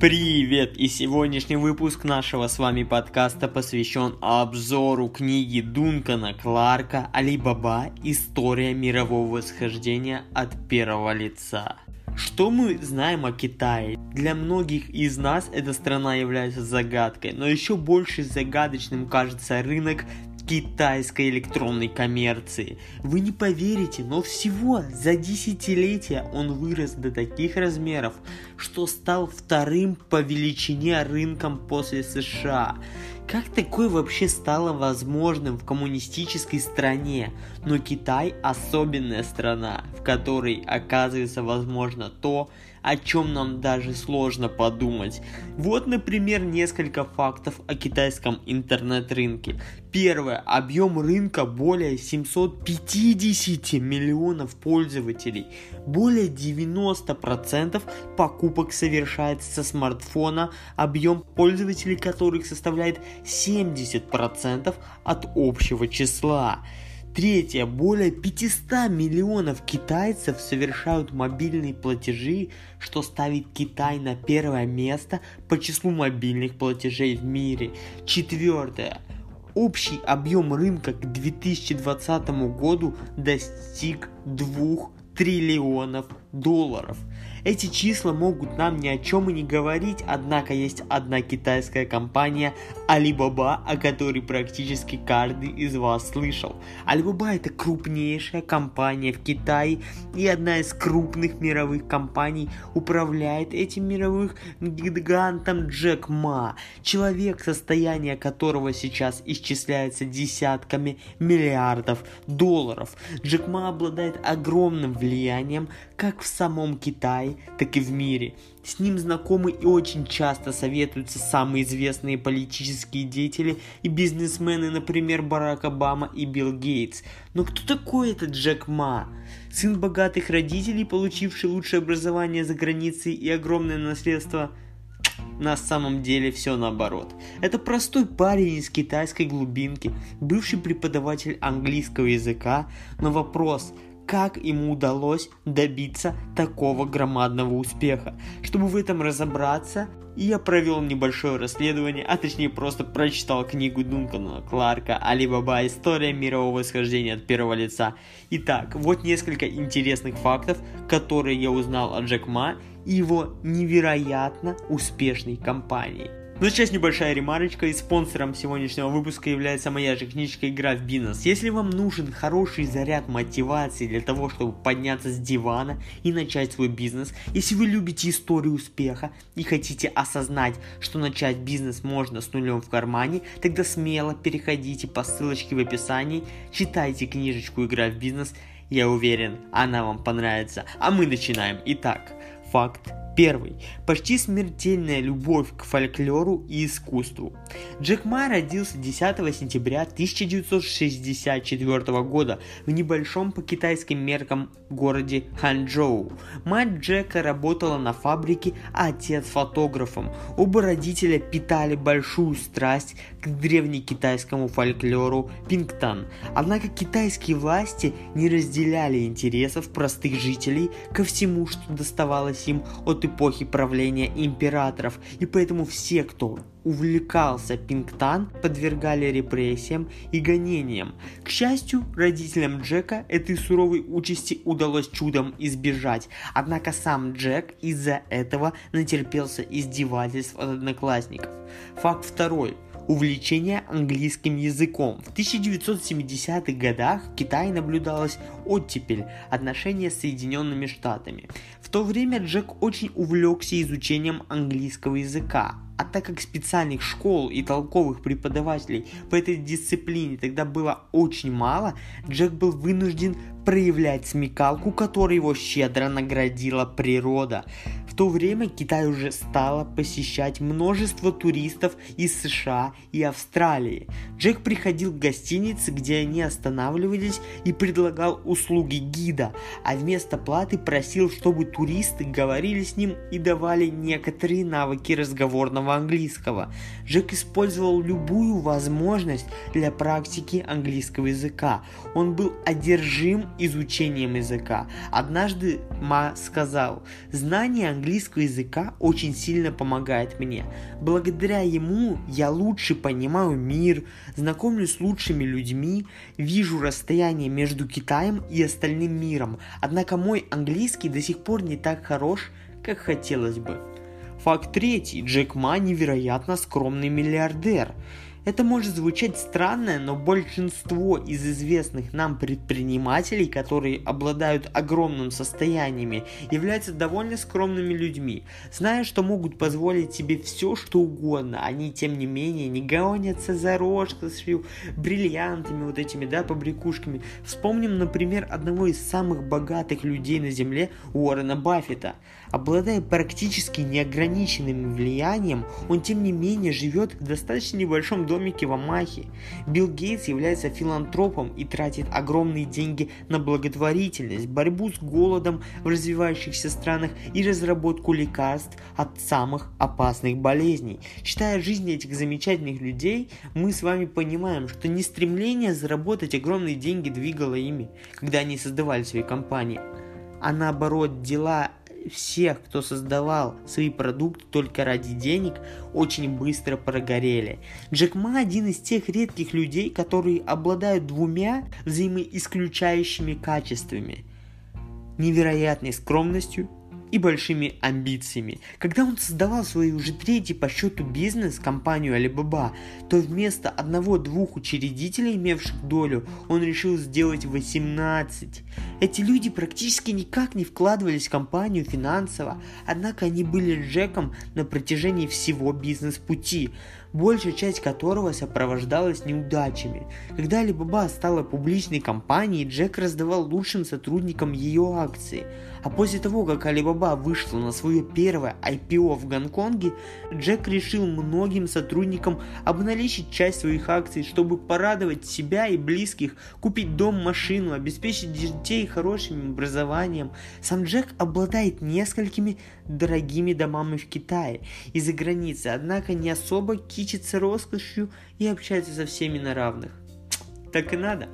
Привет! И сегодняшний выпуск нашего с вами подкаста посвящен обзору книги Дункана Кларка «Алибаба. История мирового восхождения от первого лица». Что мы знаем о Китае? Для многих из нас эта страна является загадкой, но еще больше загадочным кажется рынок китайской электронной коммерции. Вы не поверите, но всего за десятилетия он вырос до таких размеров, что стал вторым по величине рынком после США. Как такое вообще стало возможным в коммунистической стране? Но Китай особенная страна, в которой оказывается возможно то, о чем нам даже сложно подумать. Вот, например, несколько фактов о китайском интернет-рынке. Первое. Объем рынка более 750 миллионов пользователей. Более 90% покупок совершается со смартфона, объем пользователей которых составляет 70% от общего числа. Третье. Более 500 миллионов китайцев совершают мобильные платежи, что ставит Китай на первое место по числу мобильных платежей в мире. Четвертое. Общий объем рынка к 2020 году достиг 2 триллионов долларов. Эти числа могут нам ни о чем и не говорить, однако есть одна китайская компания Alibaba, о которой практически каждый из вас слышал. Alibaba это крупнейшая компания в Китае и одна из крупных мировых компаний управляет этим мировых гигантом Джек Ма, человек, состояние которого сейчас исчисляется десятками миллиардов долларов. Джек Ма обладает огромным влиянием как в самом Китае, так и в мире. С ним знакомы и очень часто советуются самые известные политические деятели и бизнесмены, например, Барак Обама и Билл Гейтс. Но кто такой этот Джек Ма? Сын богатых родителей, получивший лучшее образование за границей и огромное наследство – на самом деле все наоборот. Это простой парень из китайской глубинки, бывший преподаватель английского языка, но вопрос, как ему удалось добиться такого громадного успеха. Чтобы в этом разобраться, я провел небольшое расследование, а точнее просто прочитал книгу Дункана Кларка «Алибаба. История мирового восхождения от первого лица». Итак, вот несколько интересных фактов, которые я узнал о Джек Ма и его невероятно успешной компании. Ну сейчас небольшая ремарочка, и спонсором сегодняшнего выпуска является моя же книжка «Игра в бизнес». Если вам нужен хороший заряд мотивации для того, чтобы подняться с дивана и начать свой бизнес, если вы любите историю успеха и хотите осознать, что начать бизнес можно с нулем в кармане, тогда смело переходите по ссылочке в описании, читайте книжечку «Игра в бизнес», я уверен, она вам понравится. А мы начинаем. Итак, факт Первый. Почти смертельная любовь к фольклору и искусству. Джек Ма родился 10 сентября 1964 года в небольшом по китайским меркам городе Ханчжоу. Мать Джека работала на фабрике, а отец фотографом. Оба родителя питали большую страсть к древнекитайскому фольклору пингтан. Однако китайские власти не разделяли интересов простых жителей ко всему, что доставалось им от эпохи правления императоров, и поэтому все, кто увлекался Пингтан, подвергали репрессиям и гонениям. К счастью, родителям Джека этой суровой участи удалось чудом избежать, однако сам Джек из-за этого натерпелся издевательств от одноклассников. Факт второй – увлечение английским языком. В 1970-х годах в Китае наблюдалась оттепель отношения с Соединенными Штатами. В то время Джек очень увлекся изучением английского языка, а так как специальных школ и толковых преподавателей по этой дисциплине тогда было очень мало, Джек был вынужден проявлять смекалку, которой его щедро наградила природа. В то время Китай уже стало посещать множество туристов из США и Австралии. Джек приходил в гостиницы, где они останавливались и предлагал услуги гида, а вместо платы просил, чтобы туристы говорили с ним и давали некоторые навыки разговорного английского. Джек использовал любую возможность для практики английского языка. Он был одержим изучением языка. Однажды Ма сказал, знание английского языка очень сильно помогает мне. Благодаря ему я лучше понимаю мир, знакомлюсь с лучшими людьми, вижу расстояние между Китаем и остальным миром. Однако мой английский до сих пор не так хорош, как хотелось бы. Факт третий. Джек Ма невероятно скромный миллиардер. Это может звучать странно, но большинство из известных нам предпринимателей, которые обладают огромным состояниями, являются довольно скромными людьми. Зная, что могут позволить себе все, что угодно, они, тем не менее, не гонятся за роскошью, бриллиантами, вот этими, да, побрякушками. Вспомним, например, одного из самых богатых людей на Земле, Уоррена Баффета. Обладая практически неограниченным влиянием, он, тем не менее, живет в достаточно небольшом домике в Амахе. Билл Гейтс является филантропом и тратит огромные деньги на благотворительность, борьбу с голодом в развивающихся странах и разработку лекарств от самых опасных болезней. Читая жизни этих замечательных людей, мы с вами понимаем, что не стремление заработать огромные деньги двигало ими, когда они создавали свои компании, а наоборот дела всех, кто создавал свои продукты только ради денег, очень быстро прогорели. Джек Ма один из тех редких людей, которые обладают двумя взаимоисключающими качествами. Невероятной скромностью и большими амбициями. Когда он создавал свой уже третий по счету бизнес, компанию Alibaba, то вместо одного-двух учредителей, имевших долю, он решил сделать 18. Эти люди практически никак не вкладывались в компанию финансово, однако они были Джеком на протяжении всего бизнес-пути большая часть которого сопровождалась неудачами. Когда Alibaba стала публичной компанией, Джек раздавал лучшим сотрудникам ее акции. А после того, как Alibaba вышла на свое первое IPO в Гонконге, Джек решил многим сотрудникам обналичить часть своих акций, чтобы порадовать себя и близких, купить дом, машину, обеспечить детей хорошим образованием. Сам Джек обладает несколькими дорогими домами в Китае и за границей, однако не особо кичится роскошью и общается со всеми на равных. Так и надо.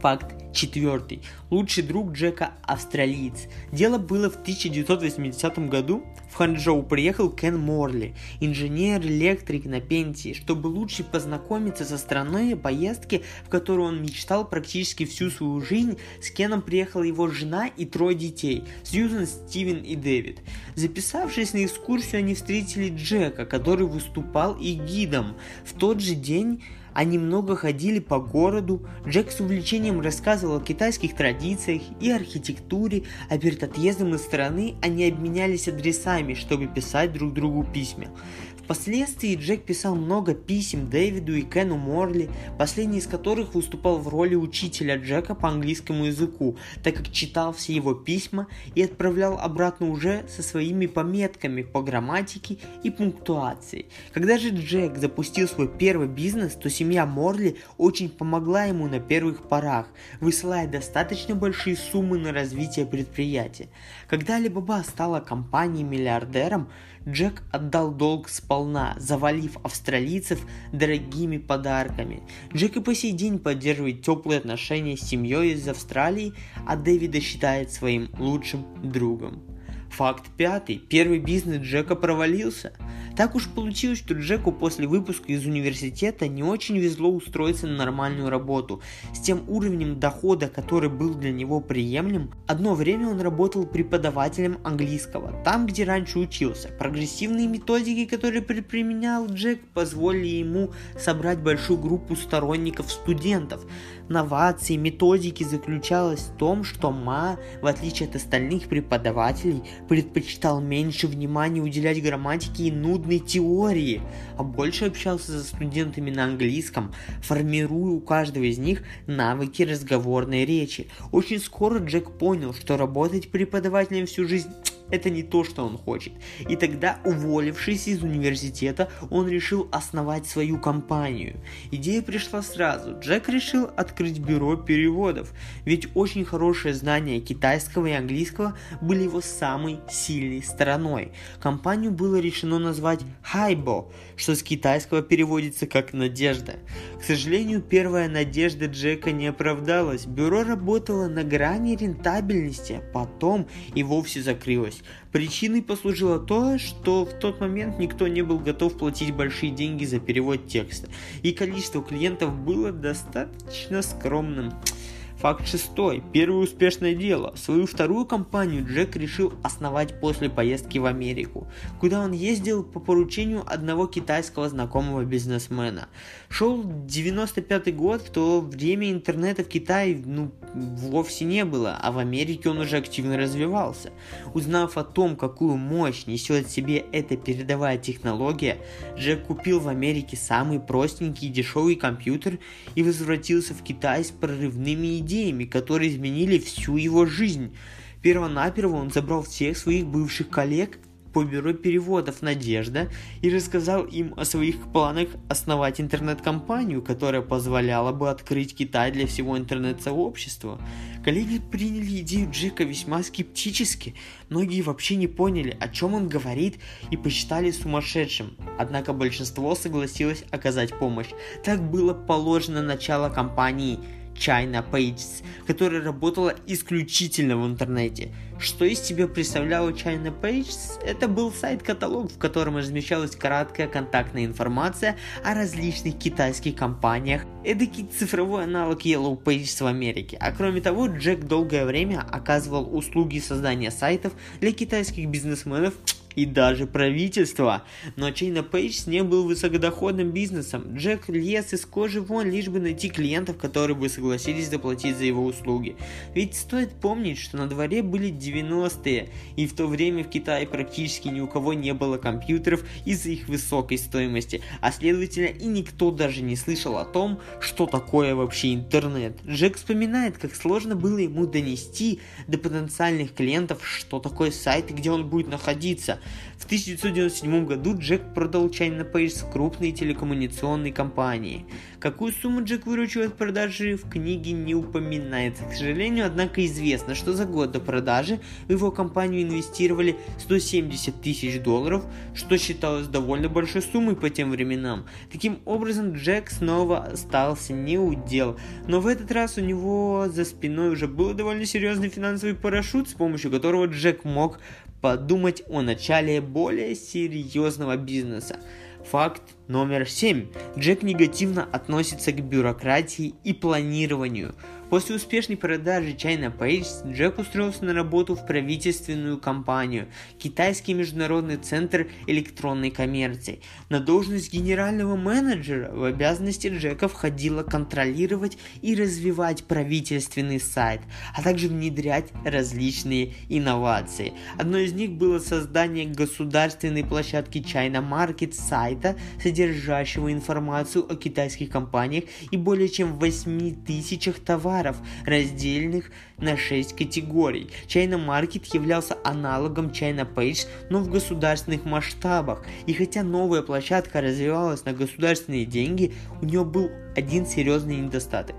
Факт четвертый. Лучший друг Джека – австралиец. Дело было в 1980 году. В Ханчжоу приехал Кен Морли, инженер-электрик на пенсии, чтобы лучше познакомиться со страной поездки, в которую он мечтал практически всю свою жизнь. С Кеном приехала его жена и трое детей – Сьюзен, Стивен и Дэвид. Записавшись на экскурсию, они встретили Джека, который выступал и гидом. В тот же день они много ходили по городу, Джек с увлечением рассказывал о китайских традициях и архитектуре, а перед отъездом из страны они обменялись адресами, чтобы писать друг другу письма. Впоследствии Джек писал много писем Дэвиду и Кену Морли, последний из которых выступал в роли учителя Джека по английскому языку, так как читал все его письма и отправлял обратно уже со своими пометками по грамматике и пунктуации. Когда же Джек запустил свой первый бизнес, то семья Морли очень помогла ему на первых порах, высылая достаточно большие суммы на развитие предприятия. Когда Alibaba стала компанией-миллиардером, Джек отдал долг сполна, завалив австралийцев дорогими подарками. Джек и по сей день поддерживает теплые отношения с семьей из Австралии, а Дэвида считает своим лучшим другом. Факт пятый. Первый бизнес Джека провалился. Так уж получилось, что Джеку после выпуска из университета не очень везло устроиться на нормальную работу. С тем уровнем дохода, который был для него приемлем, одно время он работал преподавателем английского, там, где раньше учился. Прогрессивные методики, которые применял Джек, позволили ему собрать большую группу сторонников студентов новации методики заключалась в том, что Ма, в отличие от остальных преподавателей, предпочитал меньше внимания уделять грамматике и нудной теории, а больше общался со студентами на английском, формируя у каждого из них навыки разговорной речи. Очень скоро Джек понял, что работать преподавателем всю жизнь это не то, что он хочет. И тогда, уволившись из университета, он решил основать свою компанию. Идея пришла сразу. Джек решил открыть бюро переводов, ведь очень хорошее знание китайского и английского были его самой сильной стороной. Компанию было решено назвать Хайбо, что с китайского переводится как «надежда». К сожалению, первая надежда Джека не оправдалась. Бюро работало на грани рентабельности, потом и вовсе закрылось. Причиной послужило то, что в тот момент никто не был готов платить большие деньги за перевод текста, и количество клиентов было достаточно скромным. Факт шестой. Первое успешное дело. Свою вторую компанию Джек решил основать после поездки в Америку, куда он ездил по поручению одного китайского знакомого бизнесмена. Шел 95 год, в то время интернета в Китае ну, вовсе не было, а в Америке он уже активно развивался. Узнав о том, какую мощь несет в себе эта передовая технология, Джек купил в Америке самый простенький и дешевый компьютер и возвратился в Китай с прорывными идеями идеями, которые изменили всю его жизнь. Первонаперво он забрал всех своих бывших коллег по бюро переводов «Надежда» и рассказал им о своих планах основать интернет-компанию, которая позволяла бы открыть Китай для всего интернет-сообщества. Коллеги приняли идею Джека весьма скептически, многие вообще не поняли, о чем он говорит и посчитали сумасшедшим, однако большинство согласилось оказать помощь. Так было положено начало компании – China Pages, которая работала исключительно в интернете. Что из себя представляла China Pages? Это был сайт-каталог, в котором размещалась краткая контактная информация о различных китайских компаниях, эдакий цифровой аналог Yellow Pages в Америке. А кроме того, Джек долгое время оказывал услуги создания сайтов для китайских бизнесменов и даже правительства. Но Чейна Пейдж не был высокодоходным бизнесом. Джек лез из кожи вон, лишь бы найти клиентов, которые бы согласились заплатить за его услуги. Ведь стоит помнить, что на дворе были 90-е, и в то время в Китае практически ни у кого не было компьютеров из-за их высокой стоимости, а следовательно и никто даже не слышал о том, что такое вообще интернет. Джек вспоминает, как сложно было ему донести до потенциальных клиентов, что такое сайт и где он будет находиться. В 1997 году Джек продал China Page крупной телекоммуникационной компании. Какую сумму Джек выручил от продажи в книге не упоминается, к сожалению, однако известно, что за год до продажи в его компанию инвестировали 170 тысяч долларов, что считалось довольно большой суммой по тем временам. Таким образом, Джек снова остался не у дел, но в этот раз у него за спиной уже был довольно серьезный финансовый парашют, с помощью которого Джек мог подумать о начале более серьезного бизнеса. Факт номер 7. Джек негативно относится к бюрократии и планированию. После успешной продажи China Page Джек устроился на работу в правительственную компанию Китайский международный центр электронной коммерции. На должность генерального менеджера в обязанности Джека входило контролировать и развивать правительственный сайт, а также внедрять различные инновации. Одной из них было создание государственной площадки China Market сайта, содержащего информацию о китайских компаниях и более чем 8 тысячах товаров товаров, раздельных на 6 категорий. China Market являлся аналогом China Page, но в государственных масштабах. И хотя новая площадка развивалась на государственные деньги, у нее был один серьезный недостаток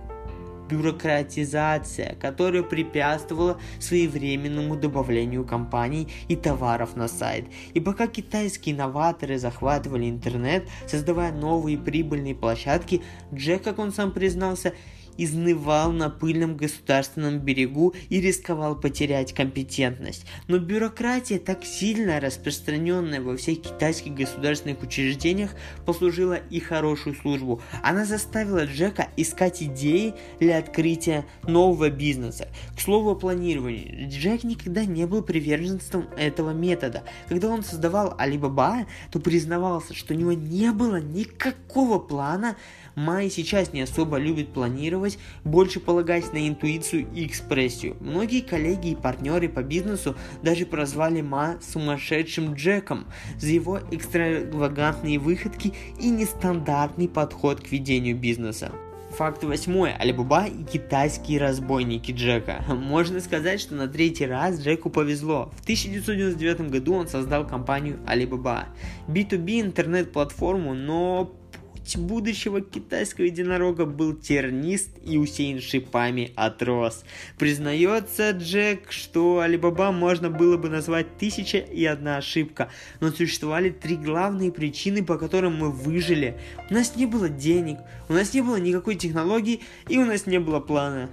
бюрократизация, которая препятствовала своевременному добавлению компаний и товаров на сайт. И пока китайские новаторы захватывали интернет, создавая новые прибыльные площадки, Джек, как он сам признался, изнывал на пыльном государственном берегу и рисковал потерять компетентность. Но бюрократия, так сильно распространенная во всех китайских государственных учреждениях, послужила и хорошую службу. Она заставила Джека искать идеи для открытия нового бизнеса. К слову о планировании, Джек никогда не был приверженцем этого метода. Когда он создавал Alibaba, то признавался, что у него не было никакого плана, Май сейчас не особо любит планировать, больше полагаясь на интуицию и экспрессию. Многие коллеги и партнеры по бизнесу даже прозвали Ма сумасшедшим Джеком за его экстравагантные выходки и нестандартный подход к ведению бизнеса. Факт восьмой. Алибаба и китайские разбойники Джека. Можно сказать, что на третий раз Джеку повезло. В 1999 году он создал компанию Alibaba. B2B интернет-платформу, но Путь будущего китайского единорога был тернист и усеян шипами от роз. Признается Джек, что Алибаба можно было бы назвать тысяча и одна ошибка, но существовали три главные причины, по которым мы выжили. У нас не было денег, у нас не было никакой технологии и у нас не было плана.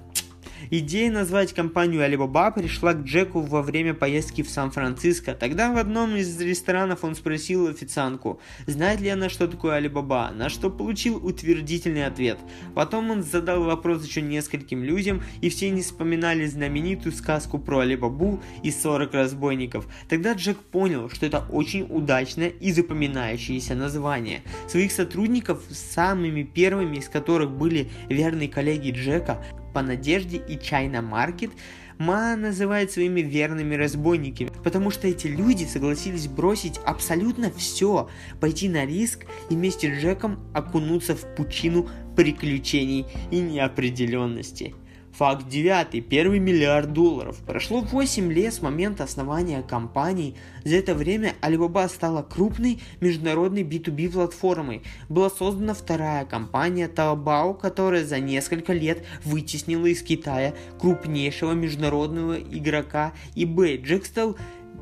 Идея назвать компанию Alibaba пришла к Джеку во время поездки в Сан-Франциско. Тогда в одном из ресторанов он спросил официантку, знает ли она, что такое Alibaba, на что получил утвердительный ответ. Потом он задал вопрос еще нескольким людям, и все не вспоминали знаменитую сказку про Алибабу и 40 разбойников. Тогда Джек понял, что это очень удачное и запоминающееся название. Своих сотрудников, самыми первыми из которых были верные коллеги Джека, по надежде и China Market Ма называет своими верными разбойниками, потому что эти люди согласились бросить абсолютно все, пойти на риск и вместе с Джеком окунуться в пучину приключений и неопределенности. Факт девятый. Первый миллиард долларов. Прошло 8 лет с момента основания компании. За это время Alibaba стала крупной международной B2B платформой. Была создана вторая компания Taobao, которая за несколько лет вытеснила из Китая крупнейшего международного игрока eBay. Джек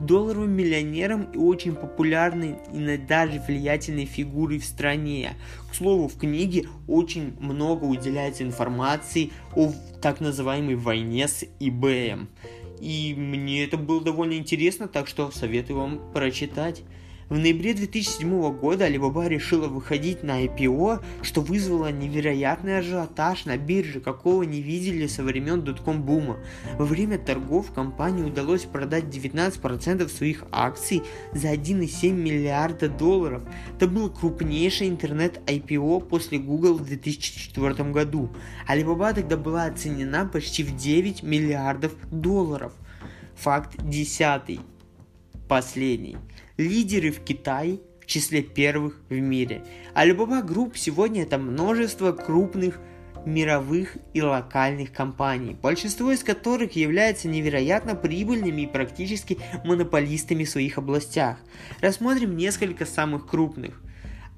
долларовым миллионером и очень популярной и даже влиятельной фигурой в стране. К слову, в книге очень много уделяется информации о так называемой войне с eBay. И мне это было довольно интересно, так что советую вам прочитать. В ноябре 2007 года Alibaba решила выходить на IPO, что вызвало невероятный ажиотаж на бирже, какого не видели со времен дотком бума. Во время торгов компании удалось продать 19% своих акций за 1,7 миллиарда долларов. Это был крупнейший интернет-IPO после Google в 2004 году. Alibaba тогда была оценена почти в 9 миллиардов долларов. Факт десятый. Последний лидеры в Китае в числе первых в мире. Alibaba Group сегодня это множество крупных мировых и локальных компаний, большинство из которых являются невероятно прибыльными и практически монополистами в своих областях. Рассмотрим несколько самых крупных.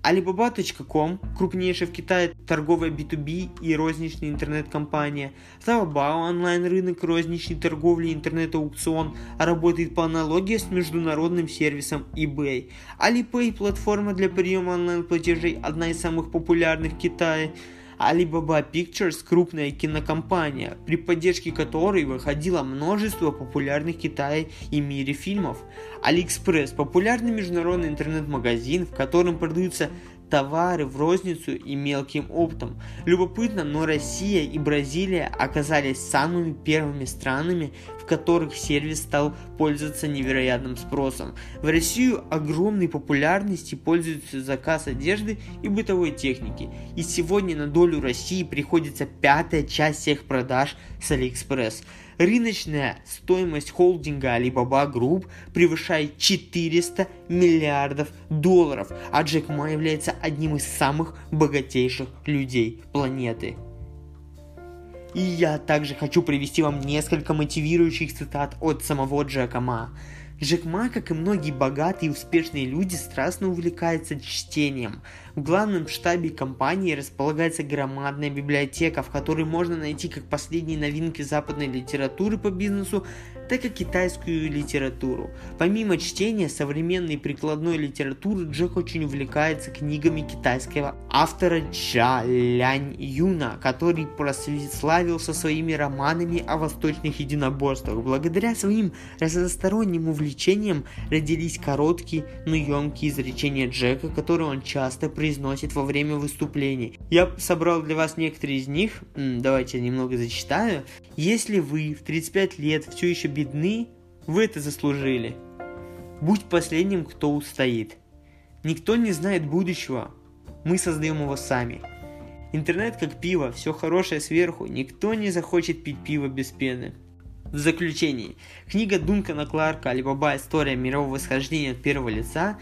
Alibaba.com, крупнейшая в Китае торговая B2B и розничная интернет-компания. Taobao, онлайн-рынок розничной торговли интернет-аукцион, работает по аналогии с международным сервисом eBay. Alipay, платформа для приема онлайн-платежей, одна из самых популярных в Китае. Alibaba Pictures – крупная кинокомпания, при поддержке которой выходило множество популярных Китае и мире фильмов. AliExpress – популярный международный интернет-магазин, в котором продаются товары в розницу и мелким оптом. Любопытно, но Россия и Бразилия оказались самыми первыми странами, в которых сервис стал пользоваться невероятным спросом. В Россию огромной популярностью пользуется заказ одежды и бытовой техники. И сегодня на долю России приходится пятая часть всех продаж с AliExpress. Рыночная стоимость холдинга Alibaba Group превышает 400 миллиардов долларов, а Джек Ма является одним из самых богатейших людей планеты. И я также хочу привести вам несколько мотивирующих цитат от самого Джека Ма. Джек Ма, как и многие богатые и успешные люди, страстно увлекается чтением. В главном штабе компании располагается громадная библиотека, в которой можно найти как последние новинки западной литературы по бизнесу, так и китайскую литературу. Помимо чтения современной прикладной литературы, Джек очень увлекается книгами китайского автора Ча Лянь Юна, который прославился своими романами о восточных единоборствах. Благодаря своим разносторонним увлечениям родились короткие, но емкие изречения Джека, которые он часто произносит во время выступлений. Я собрал для вас некоторые из них, давайте я немного зачитаю. Если вы в 35 лет все еще бедны, вы это заслужили. Будь последним, кто устоит. Никто не знает будущего, мы создаем его сами. Интернет как пиво, все хорошее сверху, никто не захочет пить пиво без пены. В заключении, книга Дункана Кларка «Алибаба. История мирового восхождения от первого лица»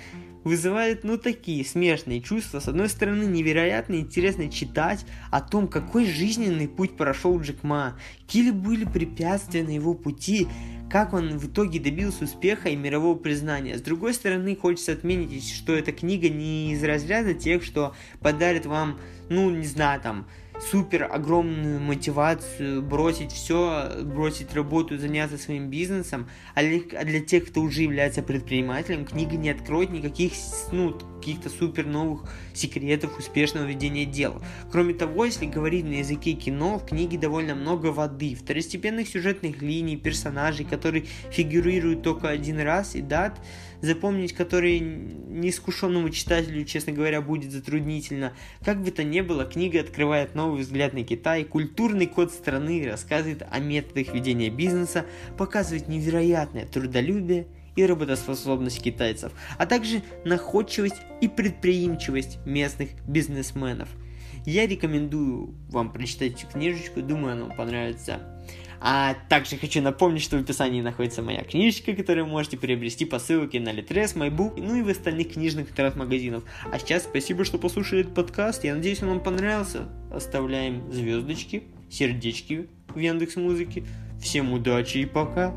вызывает, ну, такие смешные чувства. С одной стороны, невероятно интересно читать о том, какой жизненный путь прошел Джек Ма, какие были препятствия на его пути, как он в итоге добился успеха и мирового признания. С другой стороны, хочется отметить, что эта книга не из разряда тех, что подарит вам, ну, не знаю, там, супер огромную мотивацию бросить все, бросить работу, заняться своим бизнесом, а а для тех, кто уже является предпринимателем, книга не откроет никаких, ну, каких-то супер новых секретов успешного ведения дел. Кроме того, если говорить на языке кино, в книге довольно много воды, второстепенных сюжетных линий, персонажей, которые фигурируют только один раз, и дат, запомнить которые неискушенному читателю, честно говоря, будет затруднительно. Как бы то ни было, книга открывает новый взгляд на Китай, культурный код страны, рассказывает о методах ведения бизнеса, показывает невероятное трудолюбие и работоспособность китайцев, а также находчивость и предприимчивость местных бизнесменов. Я рекомендую вам прочитать эту книжечку, думаю, она вам понравится. А также хочу напомнить, что в описании находится моя книжечка, которую можете приобрести по ссылке на Litres, MyBook, ну и в остальных книжных интернет-магазинах. А сейчас спасибо, что послушали этот подкаст. Я надеюсь, он вам понравился. Оставляем звездочки, сердечки в Яндекс. Всем удачи и пока!